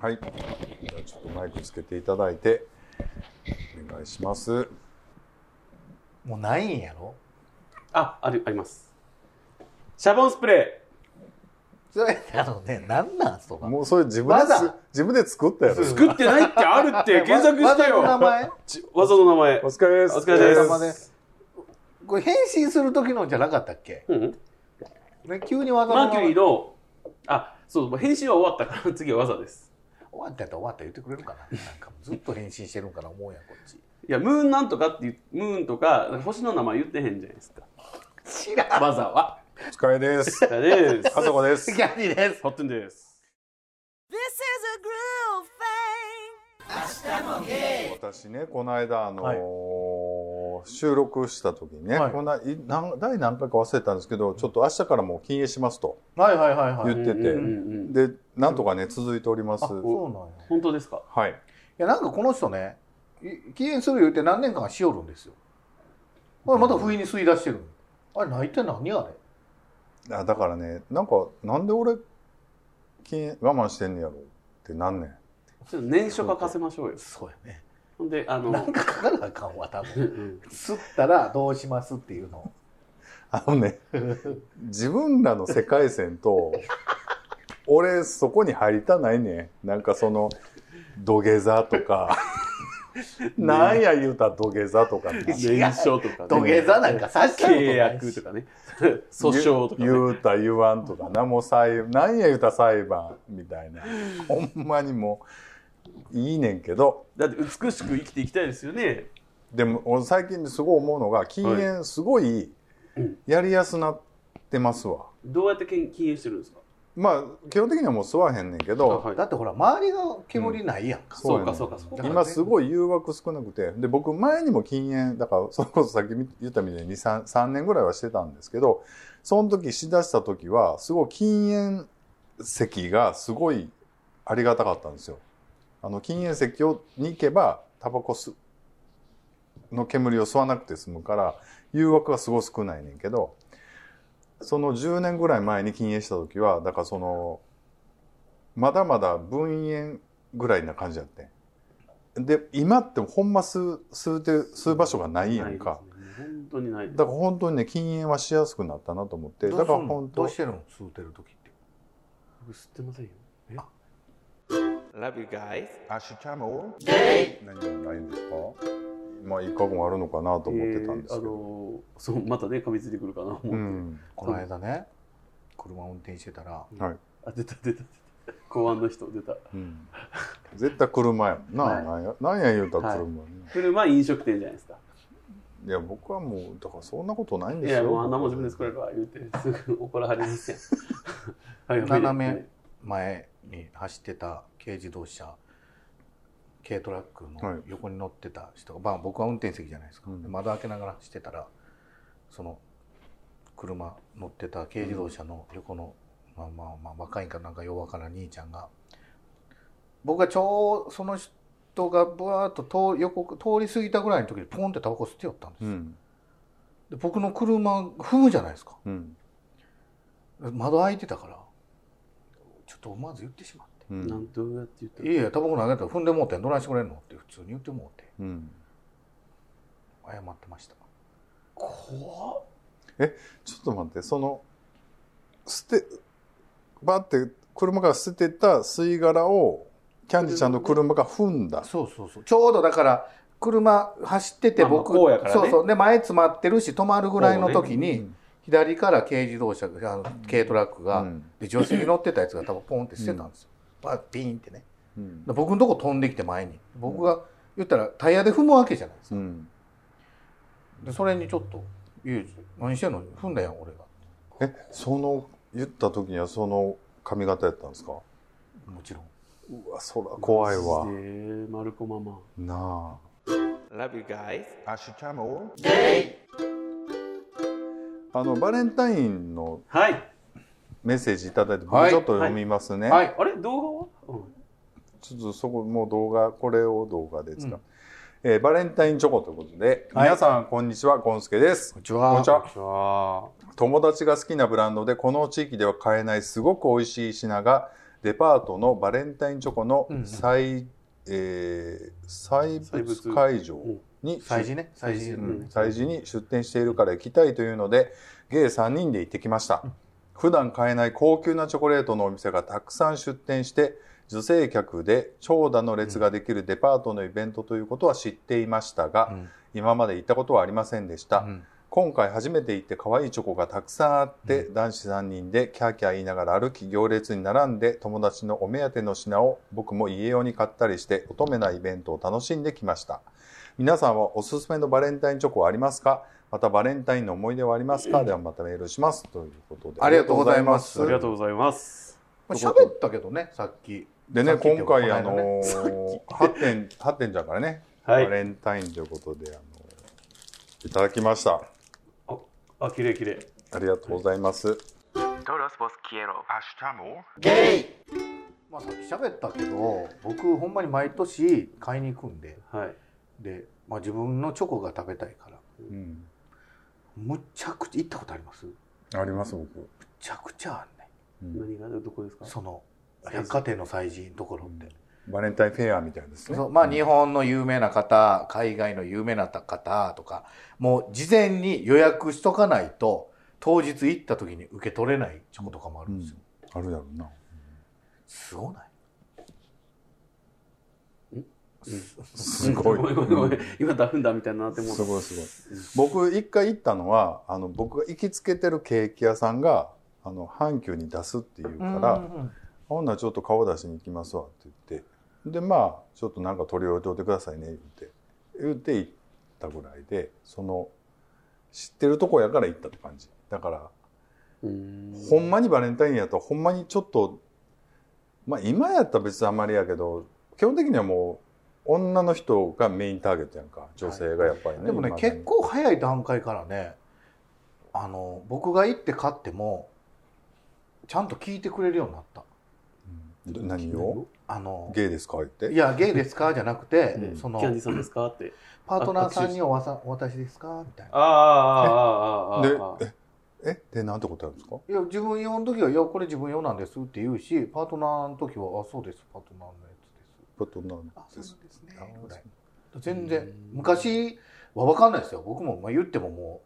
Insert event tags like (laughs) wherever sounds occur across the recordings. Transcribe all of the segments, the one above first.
はい。じゃあちょっとマイクつけていただいて、お願いします。もうないんやろ？あ、あり、あります。シャボンスプレそれあのねなんなんそばもうそれ自分で自分で作ったやろ。ー。作ってないってあるって (laughs) 検索して技の名よ。前？ち技の名前お。疲れです。お疲れですお疲れ様ですこれ変身する時のじゃなかったっけ、うん。ね、急に技の名前マーキュリーの、あ、そう、編集は終わったから次は技です。終わったやったら終わった言ってくれるかななんかずっと変身してるんかな思うやんこっちいや、ムーンなんとかってムーンとか、星の名前言ってへんじゃないですか。知らん技は。お疲れです。だです。家族です。キャンディですホットンです。This is a groove thing. 私ね、この間、あのーはい収録した時にね、はい。こんない何第何回か忘れたんですけど、ちょっと明日からもう禁煙しますとはいはいはいはい。言ってて、で、なんとかね、続いております。あそうなんや。本当ですか？はい。いやなんかこの人ねい禁煙する言うて何年間かしよるんですよ。これまた不意に吸い出してるあれ泣いて何あれ？あだからね、なんか、なんで俺、禁煙我慢してんねやろってなんねん。ちょっと年初書かせましょうよ。そうやねほんで、あの、なんか書かなあかんわ多分。ん吸ったらどうしますっていうの。をあのね、自分らの世界線と、俺そこに入りたないねん。なんかその、土下座とか、(laughs) なんや言うたら土下座とか。とかね、土下座なんかさしたことないし。契約とかね、訴訟とかね。言うた言わんとか。な、もう裁、なんや言うたら裁判みたいな。ほんまにもう、いいねんけど、だって美しく生きていきたいですよね。でも俺最近すごい思うのが、禁煙すごいうんやりやすなってますわ。どうやって禁禁煙してるんですか？まあ、基本的にはもう吸わへんねんけど、はいだってほら周りが煙ないやんか、そうかそうかそうか。今すごい誘惑少なくてで僕前にも禁煙だからそれこそさっき言ったみたいに 3, 3年ぐらいはしてたんですけどその時しだした時はすごい禁煙席がすごいありがたかったんですよ。あの禁煙席をに行けばタバコ吸の煙を吸わなくて済むから誘惑がすごい少ないねんけどその10年ぐらい前に禁煙した時はだからそのまだまだ分煙ぐらいな感じやってん。で今ってほんま吸う吸うて吸う場所がないやんか、ね。本当にないです。だから本当にね禁煙はしやすくなったなと思って。だから本当どうしてるの？吸うてる時って。僕知ってませんよ。え？Love you guys. アシュチャモ何がないんですかまあ一過もあるのかなと思ってたんですけえーあど、のそうまたね噛みついてくるかな思って、うんこの間ね車運転してたらはい、あ出た出た出た公安の人出たうん、絶対車やもんな、はいなんやなんや言うたら車やね、車飲食店じゃないですかい、や僕はもうだからそんなことないんですよいやもうあんなもん自分で作れるわ言うてすぐ怒らはりますやんはいはい斜め前に走ってた軽自動車軽トラックの横に乗ってた人が、まあ、僕は運転席じゃないですか、うん。で窓開けながら走ってたらその車乗ってた軽自動車の横の、まあまあまあ若いんかなんか弱からん兄ちゃんが僕がちょうその人がぶわーっと通横通り過ぎたぐらいの時にポンってタバコ吸ってよったんです。よ、うん。で僕の車踏むじゃないですか。うん。窓開いてたからっと思わず言ってしまって。うん。なんどうやって言ったいやいや、タバコ投げたら踏んでもうてんどないしてくれんの？って普通に言ってもうて、うん。謝ってました。怖っ。ちょっと待ってその捨てバって車から捨てた吸い殻をキャンディちゃんの車が踏んだ。そうそうそう。ちょうどだから、車走っててまあまあね。そうそう。で、前詰まってるし、止まるぐらいの時に、うん左から軽自動車が、あの軽トラックが、うんで、助手席乗ってたやつが多分ポンって捨てたんですよ。バッピーンってね。うんで僕のとこ飛んできて前に。僕が言ったらタイヤで踏むわけじゃないですか。うんで、それにちょっと、いや何してんの？踏んだやん、俺が。えその言った時にはその髪型やったんですか？もちろん。うわそら怖いわマジでマルコママな Love you guys. あアシュチャモあのバレンタインのはい。メッセージいただいて僕はい。ちょっと読みますね、はい。あれ？動画は、うん。ちょっとそこもう動画これを動画で使う、えーバレンタインチョコということで、はい。皆さんこんにちはゴンスケです。こんにちは。こんにちは。友達が好きなブランドでこの地域では買えないすごく美味しい品がデパートのバレンタインチョコのうんうん。再、えー採物。会場に催事ね。催事、ううん。ん催事に出店しているから行きたいというので計3人で行ってきました、普段買えない高級なチョコレートのお店がたくさん出店して女性客で長蛇の列ができるデパートのイベントということは知っていましたが、うん。今まで行ったことはありませんでした、うん。今回初めて行って可愛いチョコがたくさんあって、男子3人でキャーキャー言いながら歩き行列に並んで友達のお目当ての品を僕も家用に買ったりして乙女なイベントを楽しんできました皆さんはおすすめのバレンタインチョコはありますか？またバレンタインの思い出はありますか、ではまたメールします。ということで。ありがとうございます。ありがとうございます。まあ喋ったけどねさっき。でね今回あこの間ね。のー、8点8点じゃからね、はい。バレンタインということであのいただきました。あ、綺麗綺麗。ありがとうございます、まあさっき喋ったけど僕ほんまに毎年買いに行くんで。はい。で、まあ、自分のチョコが食べたいから。うん、むちゃくちゃ行ったことあります？むあります僕、ちゃくちゃあんねうん。何がどこですか？その百貨店の催事のところって、バレンタインフェアみたいですね。そう。まあ日本の有名な方海外の有名な方とかもう事前に予約しとかないと当日行った時に受け取れないチョコとかもあるんですよ、あるやろうな。すごない？すごい。ごめんごめんごめん。今ダフンだみたいになってもうすごいすごい。僕一回行ったのは、あの僕が行きつけてるケーキ屋さんが、あの阪急に出すっていうから、ほんならちょっと顔出しに行きますわって言って、でまあちょっとなんか取り置いておいてくださいね言って、言って行ったぐらいで、その知ってるとこやから行ったって感じ。だから。うんほんまにバレンタインやとほんまにちょっとまあ今やったら別にあんまりやけど基本的にはもう女の人がメインターゲットやんか。女性がやっぱりね、でもね結構早い段階からねあの僕が行って買ってもちゃんと聞いてくれるようになった。うん。ど何を？あのゲイですか？言って。いやゲイですか？じゃなくて、うん。そのキャンディーさんですか？って。パートナーさんにおわさお渡しですか？みたいな。ああ、ああ、ああ、でああ。ええでなんて答えるんですか？いや自分用の時は「いやこれ自分用なんです」って言うしパートナーの時は「あそうですパートナーのやつですパトナー」あそうなんですね。全然うん昔は分かんないですよ。僕も、まあ、言ってもも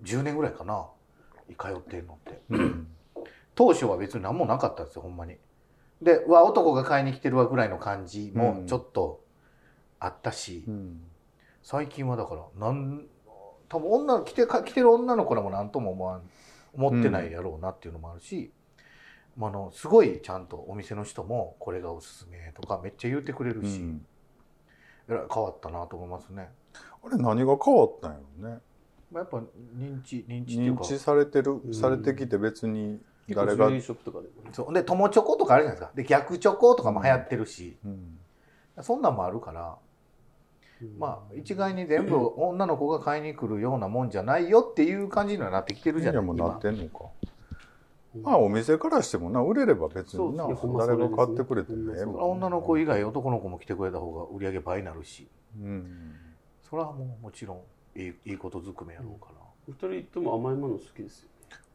う10年ぐらいかな。通ってんのって。うん当初は別に何もなかったんですよほんまに。でうわ男が買いに来てるわぐらいの感じもうん。ちょっとあったし、うん。最近はだからなん多分女の来てか来てる女の子らも何とも思わん思ってないやろうなっていうのもあるし、まあ、あのすごいちゃんとお店の人もこれがおすすめとかめっちゃ言ってくれるし、うん。えらい変わったなと思いますね、あれ何が変わったんやろね。まあ、やっぱ認知認知っていうか。認知されてる、ん。されてきて別に誰がショップとかで。そう。で友チョコとかあるじゃないですか。で逆チョコとかも流行ってるし、うん。そんなんもあるから。まあ一概に全部女の子が買いに来るようなもんじゃないよっていう感じにはなってきてるじゃないいやもうな今ってんのか。うんまあお店からしてもな売れれば別にな誰が買ってくれてもええもん女の子以外男の子も来てくれた方が売り上げ倍になるし。うん。それはもうもちろんいいいいことずくめやろうから、お二人とも甘いもの好きですよ。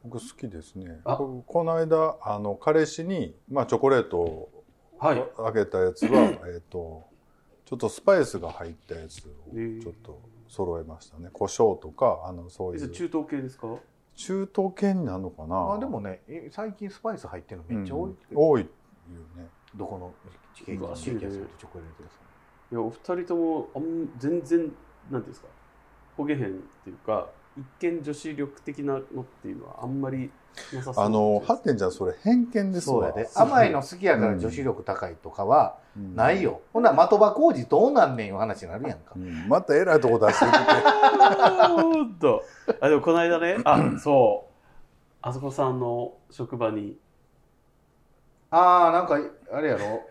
僕好きですね。あ。ここの間あの彼氏に、まあ、チョコレートをはい。あげたやつは (clears throat) えっとちょっとスパイスが入ったやつをえーちょっと揃えましたね。胡椒とかあのそういう。中東系ですか？中東系になるのかな？まあでもねえ最近スパイス入ってるのめっちゃ多い、うん。多いよね。どこのケーキうわケーキ屋さんとチョコレート屋さん。いや、お二人ともあん全然、なんていうんですか、焦げへんっていうか、一見女子力的なのっていうのはあんまりなさそうあのハッテンじゃんそれ偏見ですわ。そうやで。甘いの好きやからうん女子力高いとかはうん。ないよ、ほんなら的場工事どうなんねんいう話になるやんか、うん。またえらいとこ出してきて。(laughs) ほんと。あ、でもこの間ね、あ、そう。あそこさんの職場に、ああなんかあれやろ。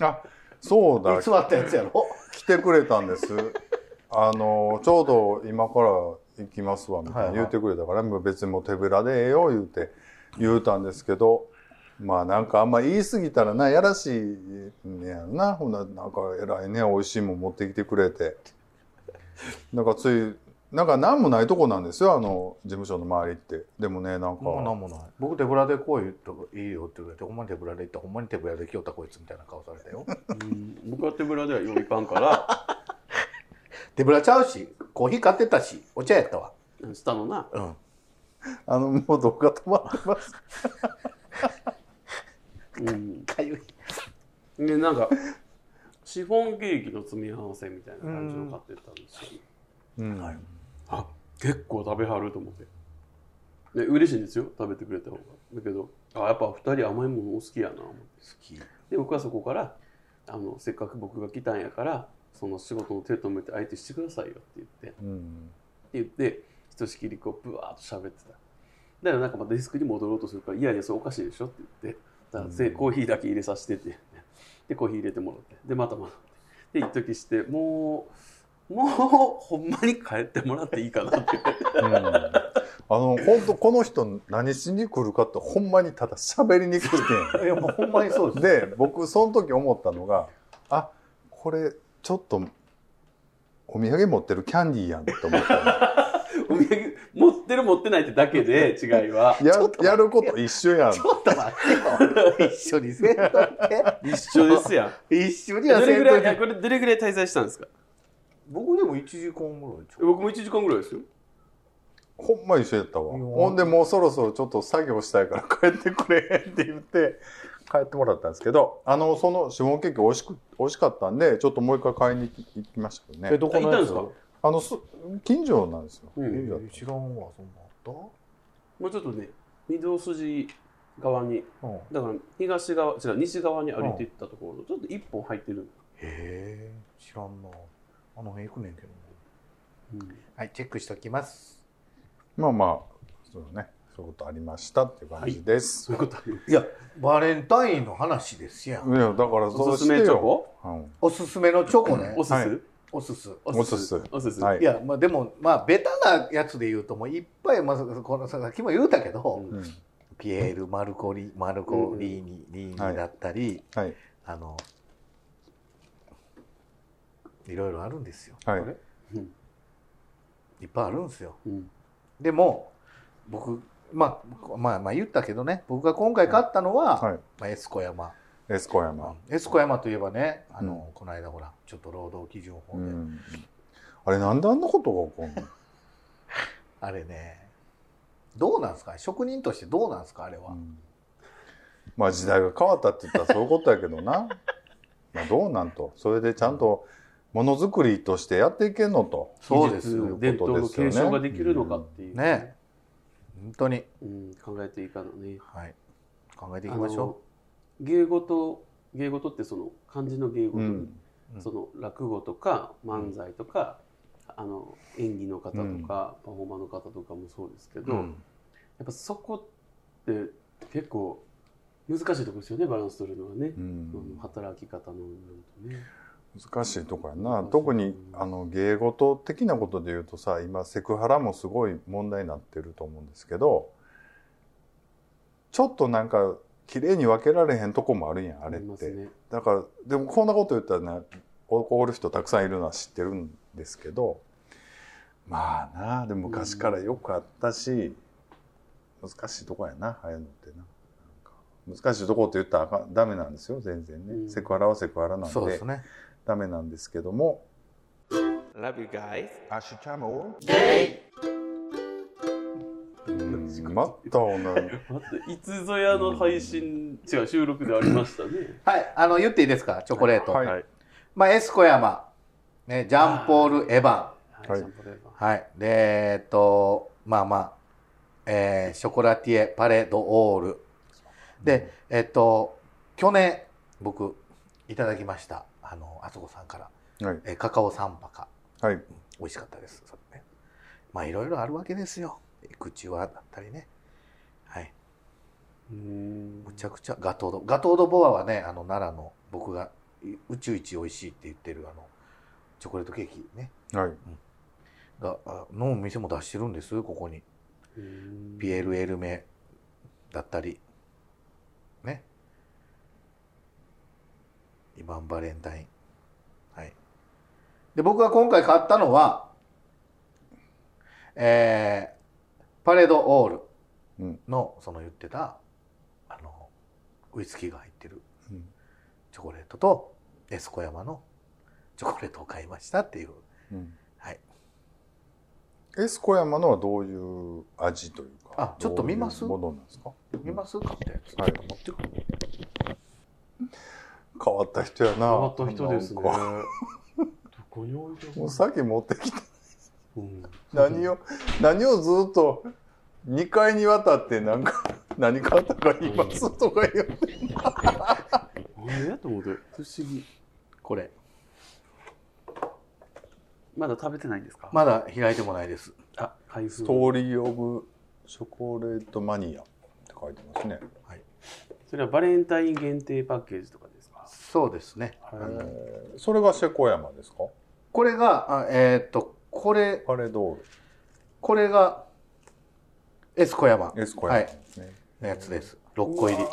あそうだ。(laughs) 座ったやつやろ。来てくれたんです。あの、ちょうど今から行きますわ、みたいな言ってくれたから、もう別にもう手ぶらでええよ、言うて、言うたんですけど、まあなんかあんま言い過ぎたらな、やらしいねやろな。ほんな、なんか偉いね、美味しいもん持ってきてくれて。なんかつい、なんか何もないとこなんですよ、あの、事務所の周りって。でもね、なんか、もうなんもない僕手ぶらで来いといいよって言われてほんまに手ぶらで行ったほんまに手ぶらで来よったこいつみたいな顔されたようん僕は手ぶらではよういかんから (laughs) 手ぶらちゃうしコーヒー買ってたしお茶やったわ。下のな。うん。あの、もう動画止まってます。うん。かゆいでなんかシフォンケーキの詰め合わせみたいな感じの買ってったんですよ、うん。はいあ結構食べはると思って。で嬉しいんですよ。食べてくれた方が。だけどあやっぱ二人甘いものお好きやな。思って好き。で僕はそこからあのせっかく僕が来たんやからその仕事の手止めて相手してくださいよって言って。ってうん。言ってひとしきりこうブワーッと喋ってた。だからなんかまたデスクに戻ろうとするから「いやいやそれおかしいでしょ」って言って。だからせコーヒーだけ入れさせてって。でコーヒー入れてもらって。でまたまた。で一時してもうもうほんまに帰ってもらっていいかなって。うん。あの、本当この人何しに来るかってほんまにただ喋りに来てん。(laughs) いやもうほんまにそうですで、僕その時思ったのが、あ、これちょっとお土産持ってるキャンディーやんと思った (laughs) お土産持ってる持ってないってだけで (laughs) 違いは。の。ややること一緒やん。ちょっと待ってよ。一緒にせんとって。一緒ですやん。一緒にはどれぐらいいせんといてやこれどれぐらい滞在したんですか？僕でも1時間ぐらい僕も1時間ぐらいですよ。ほんま一緒やったわ。ほんでもうそろそろちょっと作業したいから帰ってくれって言って帰ってもらったんですけど、あの、そのシフォンケーキ美味しく、美味しかったんで、ちょっともう一回買いに行きましたけどね。えどこのやつ？あ行ったんですあの、す近所なんですよ。うん。え知らんわそんなあっもうちょっとね御堂筋側にたうん。へだから東側違う西側に歩いていったところちょっと一本入ってる、え知らんな。あの辺行くねんけどうん。はいチェックしておきます。まあまあ、そうね、そういうことありましたっていう感じです。そういうこといやバレンタインの話ですやん。い、や、だからそうおすすめチョコ？うん。おすすめのチョコね。(coughs) おすす、はい。おすす。おすす。おすす。はい。いやまあでもまあベタなやつで言うともういっぱい、まあ、このさっきも言うたけど、ピエール・マルコリマルコリーニ、リーニだったり、はい。あのいろいろあるんですよ、はい。いっぱいあるんですよ。うん。でも僕まあまあまあ言ったけどね。僕が今回買ったのは、はい。まあ、エスコ山、エスコ山。エスコ山といえばねあの、うこの間ほらちょっと労働基準法で、うん。あれ、なんであんなことが起こんの？(laughs) あれねどうなんですか？職人としてどうなんですか？あれは、うん。まあ時代が変わったって言ったらそういうことやけどな。(laughs) まあどうなんと？それでちゃんとものづくりとしてやっていけんのと？そうです技術伝統の継承ができるのかっていう。ね本当に、うん、考えていかのねはい、考えていきましょう。芸事芸事ってその漢字の芸事、うん。うん。その落語とか漫才とか、あの演技の方とか、うん。パフォーマーの方とかもそうですけど、う、やっぱそこって結構難しいところですよねバランス取るのはね、うん。働き方の部分とね。難しいとこやな。特に、あの、芸事的なことで言うとさ、今、セクハラもすごい問題になってると思うんですけど、ちょっとなんか、綺麗に分けられへんとこもあるんやん、あれって。ね。だから、でもこんなこと言ったらね、怒る人たくさんいるのは知ってるんですけど、まあな、でも昔からよくあったし、難しいとこやな、ああいうのってな。難しいとこって言ったらあかんダメなんですよ、全然ね。うんセクハラはセクハラなんでそうですねダメなんですけども。Love you guys. アシュチャムうん、また。待っていつぞやの配信、違う収録でありましたね。(laughs) はいあの言っていいですか？チョコレート、はいはい。まあ、エスコ山、ね、ジャンポール・エヴァンはい。はいシャンパンレーバはい。で、えっと、まあまあ、えーショコラティエ・パレ・ド・オール。で、えっと、去年、僕、いただきました。あの、あそこさんから。はい。えーカカオサンパカ。はい。美味しかったです。それね。まあ、いろいろあるわけですよ。口はだったりね。はい。むちゃくちゃ、ガトード。ガトードボアはね、あの、奈良の、僕がい宇宙一美味しいって言ってる、あの、チョコレートケーキね。はい。が、あの店も出してるんです、ここに。うーんピエール・エルメだったり、ね。イバン・バレンタイン。はい。で、僕が今回買ったのは、えーパレードオールうんのその言ってたあのウイスキーが入ってるうん。チョコレートとエスコヤマのチョコレートを買いましたっていう。うん。はい。エスコヤマのはどういう味というかあちょっと見ます？ものなんですか？見ます？買ったやつ、はい。持ってく？る変わった人やな。変わった人ですね。どこに置いてるもうさっき持ってきた。うん。何を何をずっと2回にわたってなんか (laughs) 何買ったか言いますとか言ってなんでやと思うて。不思議。これ。まだ食べてないんですか？まだ開いてもないです。あ、開封。ストーリー・オブ・チョコレート・マニアって書いてますね。それはバレンタイン限定パッケージとかそうですね。それがシェコヤマですか？これがあえーっとこれパレドーこれがエスコヤマ。ル。エスコヤマですね。のやつです。6個入り。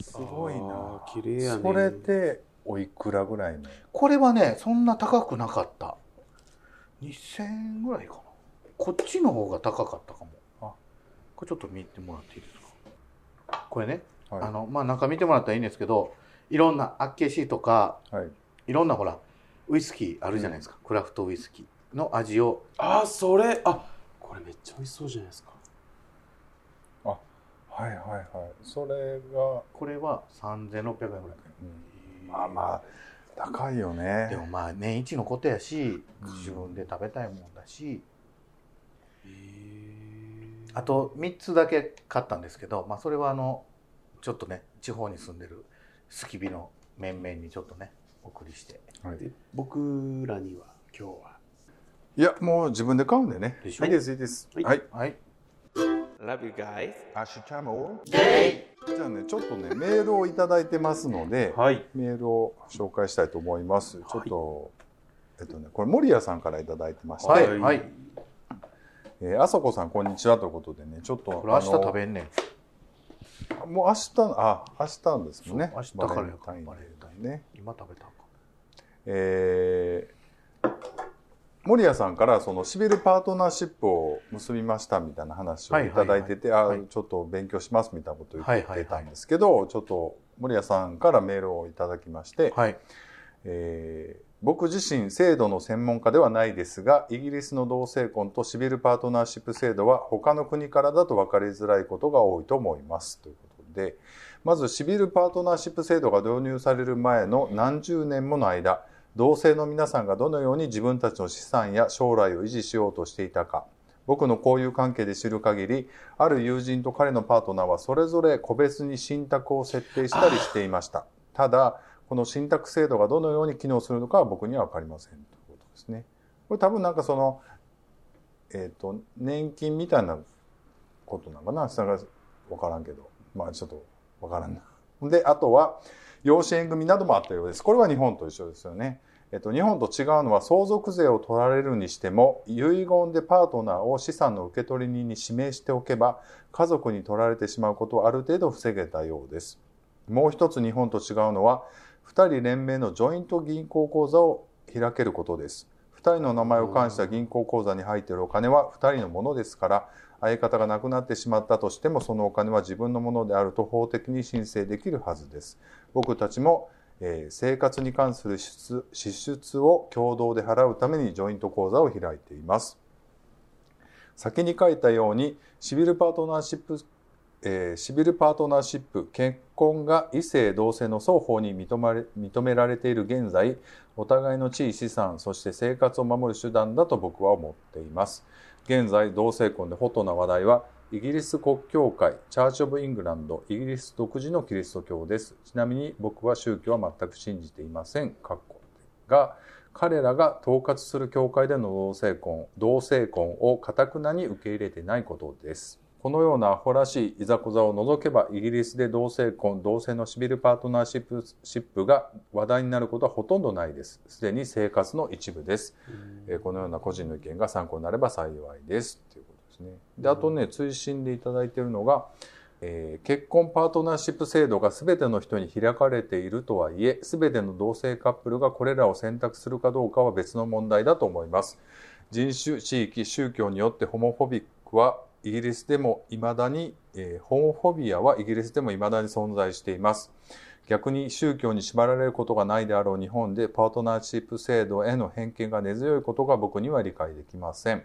すごいな。綺麗やね。それでおいくらぐらいの？これはねそんな高くなかった。2000円ぐらいかな。こっちの方が高かったかも。あ。これちょっと見てもらっていいですか？これね、はい。あのまあ中見てもらったらいいんですけどいろんなアッケーシーとかはい。いろんなほらウイスキーあるじゃないですか、クラフトウイスキーの味を。あ、それ、あ、これめっちゃ美味しそうじゃないですか。はいはいはい。それが、これは3600円ぐらい。うん。まあまあ、高いよね。でもまあ年一のことやしうん。自分で食べたいもんだし、へー。あと3つだけ買ったんですけど、まあ、それはあのちょっとね地方に住んでる好き火の面々にちょっとねお送りしてはいで僕らには今日は。いや、もう自分で買うんでね。でしょ？いいです、いいです。はいはい。はい Love you guys. アシュチャモじゃあね、ちょっとね、メールをいただいてますので、はい。メールを紹介したいと思います。ちょっと、えっとね、これ守屋さんからいただいてまして、はいはいえーあそこさんこんにちはということでね、ちょっとこれ明日あの食べんねんもう明日あ明日ですもんね。明日からやバレンタインね。今食べたんかえー、守屋さんからそのシビルパートナーシップを結びましたみたいな話をいただいてて、はいはいはいあちょっと勉強しますみたいなことを言ってはいはいはいたんですけど、ちょっと守屋さんからメールをいただきまして、はいえー僕自身制度の専門家ではないですがイギリスの同性婚とシビルパートナーシップ制度は他の国からだと分かりづらいことが多いと思います。ということでまずシビルパートナーシップ制度が導入される前の何十年もの間同性の皆さんがどのように自分たちの資産や将来を維持しようとしていたか。僕の交友関係で知る限りある友人と彼のパートナーはそれぞれ個別に信託を設定したりしていました。ただこの信託制度がどのように機能するのかは僕には分かりませんということですね。これ多分なんかその、えっ、と、年金みたいなことなのかな？下が分からんけど。まあちょっと分からんな。で、あとは、養子縁組などもあったようです。これは日本と一緒ですよね。えっと、日本と違うのは相続税を取られるにしても遺言でパートナーを資産の受取人に指名しておけば家族に取られてしまうことをある程度防げたようです。もう一つ日本と違うのは2人連名のジョイント銀行口座を開けることです。2人の名前を冠した銀行口座に入っているお金は2人のものですから、相方が亡くなってしまったとしてもそのお金は自分のものであると法的に申請できるはずです。僕たちも、えー生活に関する支出支出を共同で払うためにジョイント口座を開いています。先に書いたようにシビルパートナーシップえーシビルパートナーシップ結婚が異性同性の双方に認まれ認められている現在お互いの地位資産そして生活を守る手段だと僕は思っています。現在同性婚でホットな話題はイギリス国教会チャーチ・オブ・イングランドイギリス独自のキリスト教です。ちなみに僕は宗教は全く信じていません。かっこ。が彼らが統括する教会での同性婚同性婚を堅くなに受け入れてないことです。このようなアホらしいいざこざを除けばイギリスで同性婚同性のシビルパートナーシップが話題になることはほとんどないです。すでに生活の一部です、えーこのような個人の意見が参考になれば幸いです。ということですね。であとね追伸でいただいているのがえー結婚パートナーシップ制度が全ての人に開かれているとはいえ全ての同性カップルがこれらを選択するかどうかは別の問題だと思います、人種地域宗教によってホモフォビックはイギリスでも未だに、えーホモフォビアはイギリスでも未だに存在しています。逆に宗教に縛られることがないであろう日本でパートナーシップ制度への偏見が根強いことが僕には理解できません。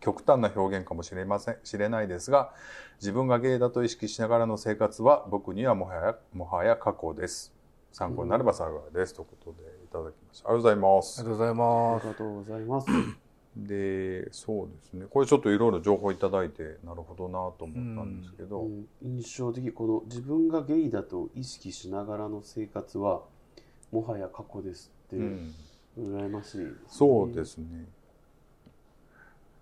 極端な表現かもしれません知れないですが自分がゲイだと意識しながらの生活は僕にはもはやもはや過去です。参考になれば幸いです、ということでいただきました。ありがとうございます。ありがとうございあますりがとうございます。(laughs) でそうですね。これちょっといろいろ情報いただいてなるほどなと思ったんですけど、うん。印象的この自分がゲイだと意識しながらの生活はもはや過去ですって、うん。羨ましい。ね、そうですね。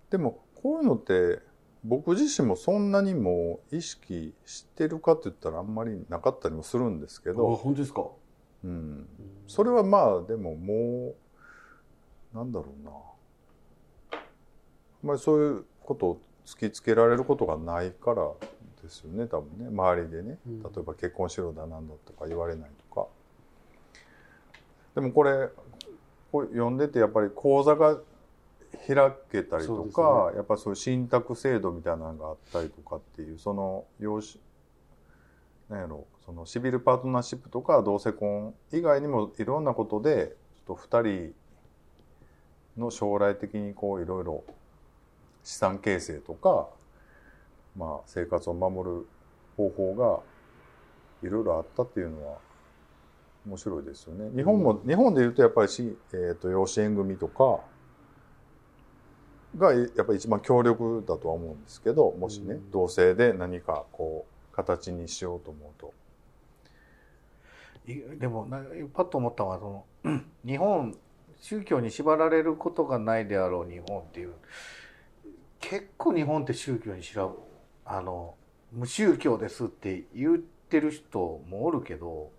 でもこういうのって僕自身もそんなにも意識してるかって言ったらあんまりなかったりもするんですけあど、本当ですか、うん、うん。それはまあでももうなんだろうなまりそういうことを突きつけられることがないからですよね多分ね。周りでね。うん。例えば結婚しろだなんだとか言われないとか。でもこれこれ読んでてやっぱり講座が開けたりとか、やっぱそういう信託制度みたいなのがあったりとかっていうその養子なんやろそのシビルパートナーシップとか同性婚以外にもいろんなことでちょっと2人の将来的にこういろいろ資産形成とか、まあ、生活を守る方法がいろいろあったっていうのは面白いですよね。日本も、日本で言うとやっぱりし、えー、と養子縁組とかがやっぱり一番強力だとは思うんですけどもしね、うん同性で何かこう形にしようと思うと。いでもなパッと思ったのはそのうん (clears throat) 日本宗教に縛られることがないであろう日本っていう結構日本って宗教にしらあの無宗教ですって言ってる人もおるけど、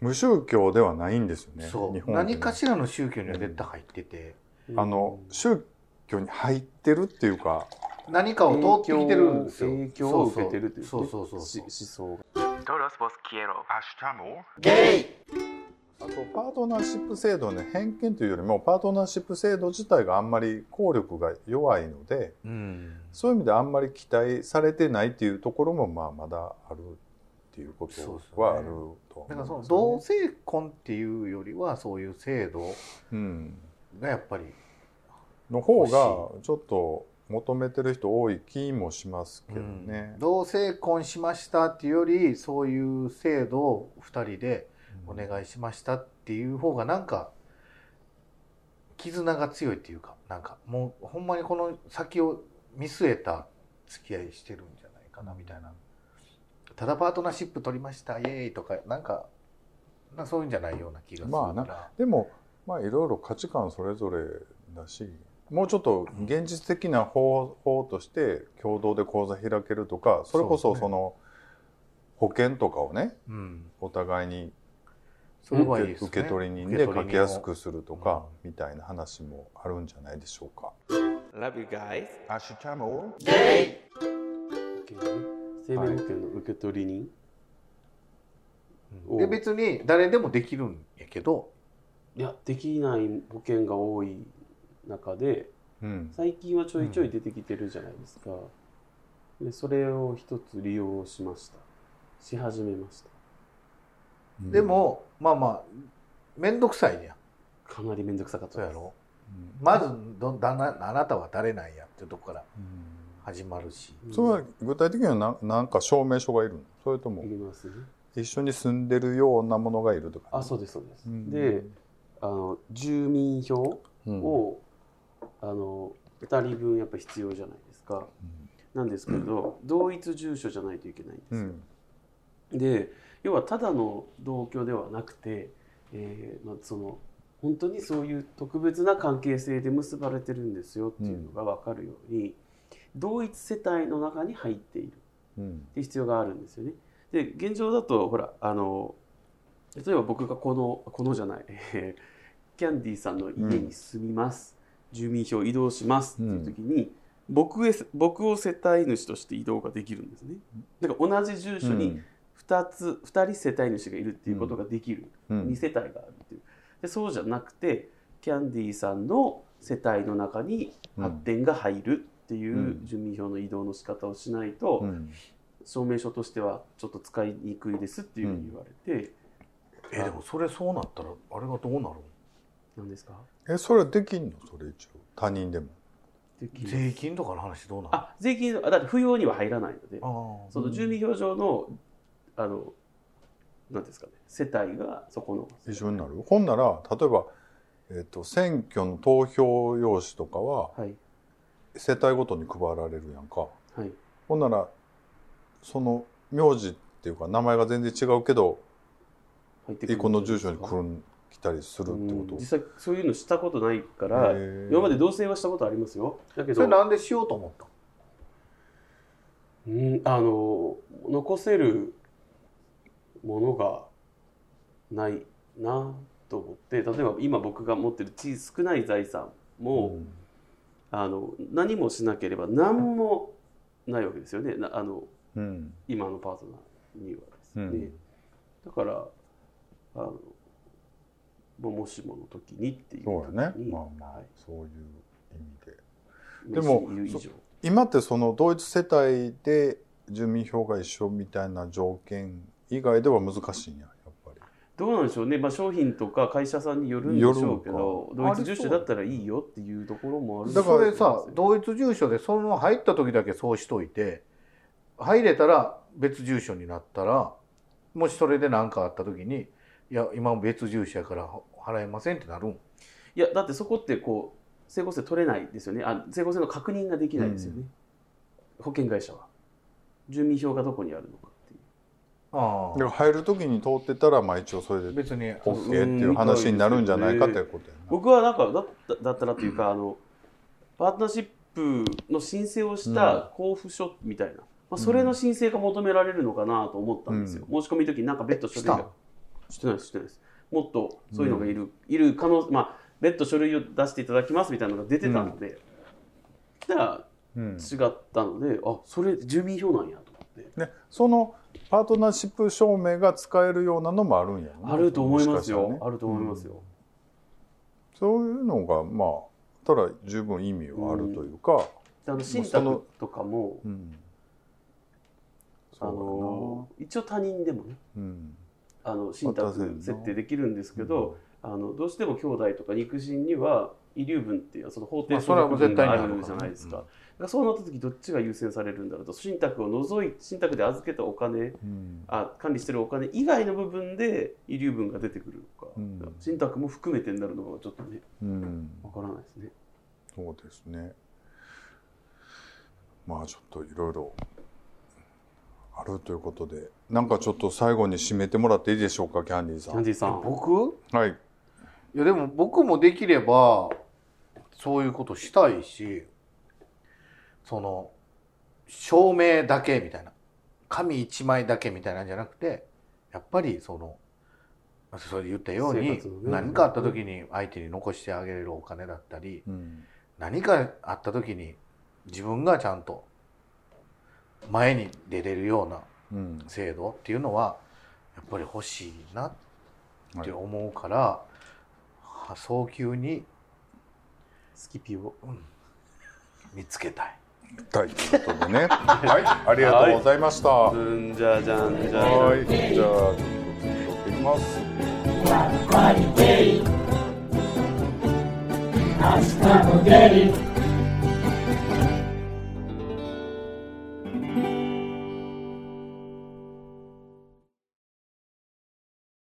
無宗教ではないんですよね。そう。何かしらの宗教には絶対入ってて、あの宗教に入ってるっていうか何かを通ってきてるんですよ。影響を受けてるっていう、ね、そうそうそうそう。し思想が。Todos vos quiero. あとパートナーシップ制度の偏見というよりもパートナーシップ制度自体があんまり効力が弱いのでうん。そういう意味であんまり期待されてないっていうところもまあまだあるっていうことはあるとはだからその同ね。性婚っていうよりはそういう制度うん、がやっぱりの方がちょっと求めてる人多い気もしますけどね。同性婚しましたっていうよりそういう制度を2人でお願いしましたっていう方がなんか絆が強いっていうかなんかもうほんまにこの先を見据えた付き合いしてるんじゃないかなみたいなただパートナーシップ取りましたイエーイとかなんかなんかそういうんじゃないような気がするまあから、でもまあいろいろ価値観それぞれだしもうちょっと現実的な方法として共同で講座開けるとかそれこそそその保険とかをねうん、お互いにそれはいいですね。受け取り人で受け取り人かけやすくするとかみたいな話もあるんじゃないでしょうか。Love you guys. 生命保険の受取人、で別に誰でもできるんやけど。いやできない保険が多い中でうん。最近はちょいちょい出てきてるじゃないですか、でそれを一つ利用しました。し始めましたでもまあまあ面倒くさいねや。かなり面倒くさかったそうやろ。うん。まずどだなあなたは誰なんやっていうとこからうん。始まるし。うんそれは具体的には何なんか証明書がいるの？それともいりますね。一緒に住んでるようなものがいるとか、あそうですそうです、うん。であの住民票うん。を、あの2人分やっぱ必要じゃないですか。なんですけど、同一住所じゃないといけないんですよ、うん。で要はただの同居ではなくて、えーまあ、その本当にそういう特別な関係性で結ばれてるんですよっていうのが分かるように、同一世帯の中に入っているうん。って必要があるんですよね。で現状だとほらあの例えば僕がこのこのじゃない、えーキャンディーさんの家に住みます、住民票移動しますっていう時に、僕へ僕を世帯主として移動ができるんですね。だから同じ住所に2つ、2人世帯主がいるっていうことができる、うん。2世帯があるっていう。でそうじゃなくてキャンディーさんの世帯の中に発展が入るっていううん。住民票の移動の仕方をしないと、うん。証明書としてはちょっと使いにくいですっていうふうに言われて、えでもそれそうなったらあれがどうなるんなんですか？えそれはできんの？それ一応。他人でも。できる。税金とかの話どうなるあ税金あだって扶養には入らないので。その住民票上のあのなんですかね世帯がそこの。一緒になる？ほんなら例えば、えっと選挙の投票用紙とかははい。世帯ごとに配られるやんか。はい。ほんならその名字っていうか名前が全然違うけど入ってくるこの住所に来るん来たりするってこと？うん。実際そういうのしたことないから今まで同棲はしたことありますよ。だけそれどなんでしようと思ったの？うんあの残せるものがないなと思って例えば今僕が持ってる小少ない財産も、うん。あの何もしなければ何もないわけですよね。なあのうん。今のパートナーにはですね、うん。だからあのももしもの時にっていうそうやね。まあまあはい。そういう意味で。でも今ってその同一世帯で住民票が一緒みたいな条件以外では難しいんややっぱり。どうなんでしょうね、まあ、商品とか会社さんによるんでしょうけど同一住所だったらいいよっていうところもあるだからそれさ同一住所でその入った時だけそうしといて入れたら別住所になったらもしそれで何かあった時にいや今も別住所やから払えませんってなるん。いやだってそこってこう整合性取れないですよね。あ整合性の確認ができないですよね、保険会社は。住民票がどこにあるのかあ入る時に通ってたらまあ一応それで別に OK っていう話になるんじゃないかってことやな。僕はなんかだっただったらというかあのパートナーシップの申請をした交付書みたいな、まあ、それの申請が求められるのかなと思ったんですよ、申し込みの時になんか別途書類がしてないですしてないです。もっとそういうのがいる、いる可能まあ別途書類を出していただきますみたいなのが出てたので、じゃあうん。違ったのであそれ住民票なんやと思って。ね、そのパートナーシップ証明が使えるようなのもあるんやろなあると思いますよ、ね。あると思いますよ、そういうのがまあただ十分意味はあるというか、であの信託とかもうんあの一応他人でもねそうん。あの信託設定できるんですけど、あのどうしても兄弟とか肉親には遺留分っていうその法定相続分がある対にあるからじゃないですか。だからそうなった時どっちが優先されるんだろうと。信託を除い信託で預けたお金うん。あ管理してるお金以外の部分で遺留分が出てくるのか、うん。信託も含めてになるのかはちょっとねうん。わからないですね。そうですね。まあちょっといろいろあるということで。なんかちょっと最後に締めてもらっていいでしょうかキャンディーさん。キャンディーさん。僕？はい。いやでも僕もできればそういうことしたいしその証明だけみたいな紙一枚だけみたいなんじゃなくてやっぱりそのそれで言ったよう生に何かあった時に相手に残してあげれるお金だったりうん。何かあった時に自分がちゃんと前に出れるようなうん。制度っていうのはやっぱり欲しいなってはい。思うから、は早急にスキピを。見つけたい。はいということでね。はいありがとうございました。はじんじゃじゃんじゃじゃんいじゃあちょっと撮っていきます。Hasta poder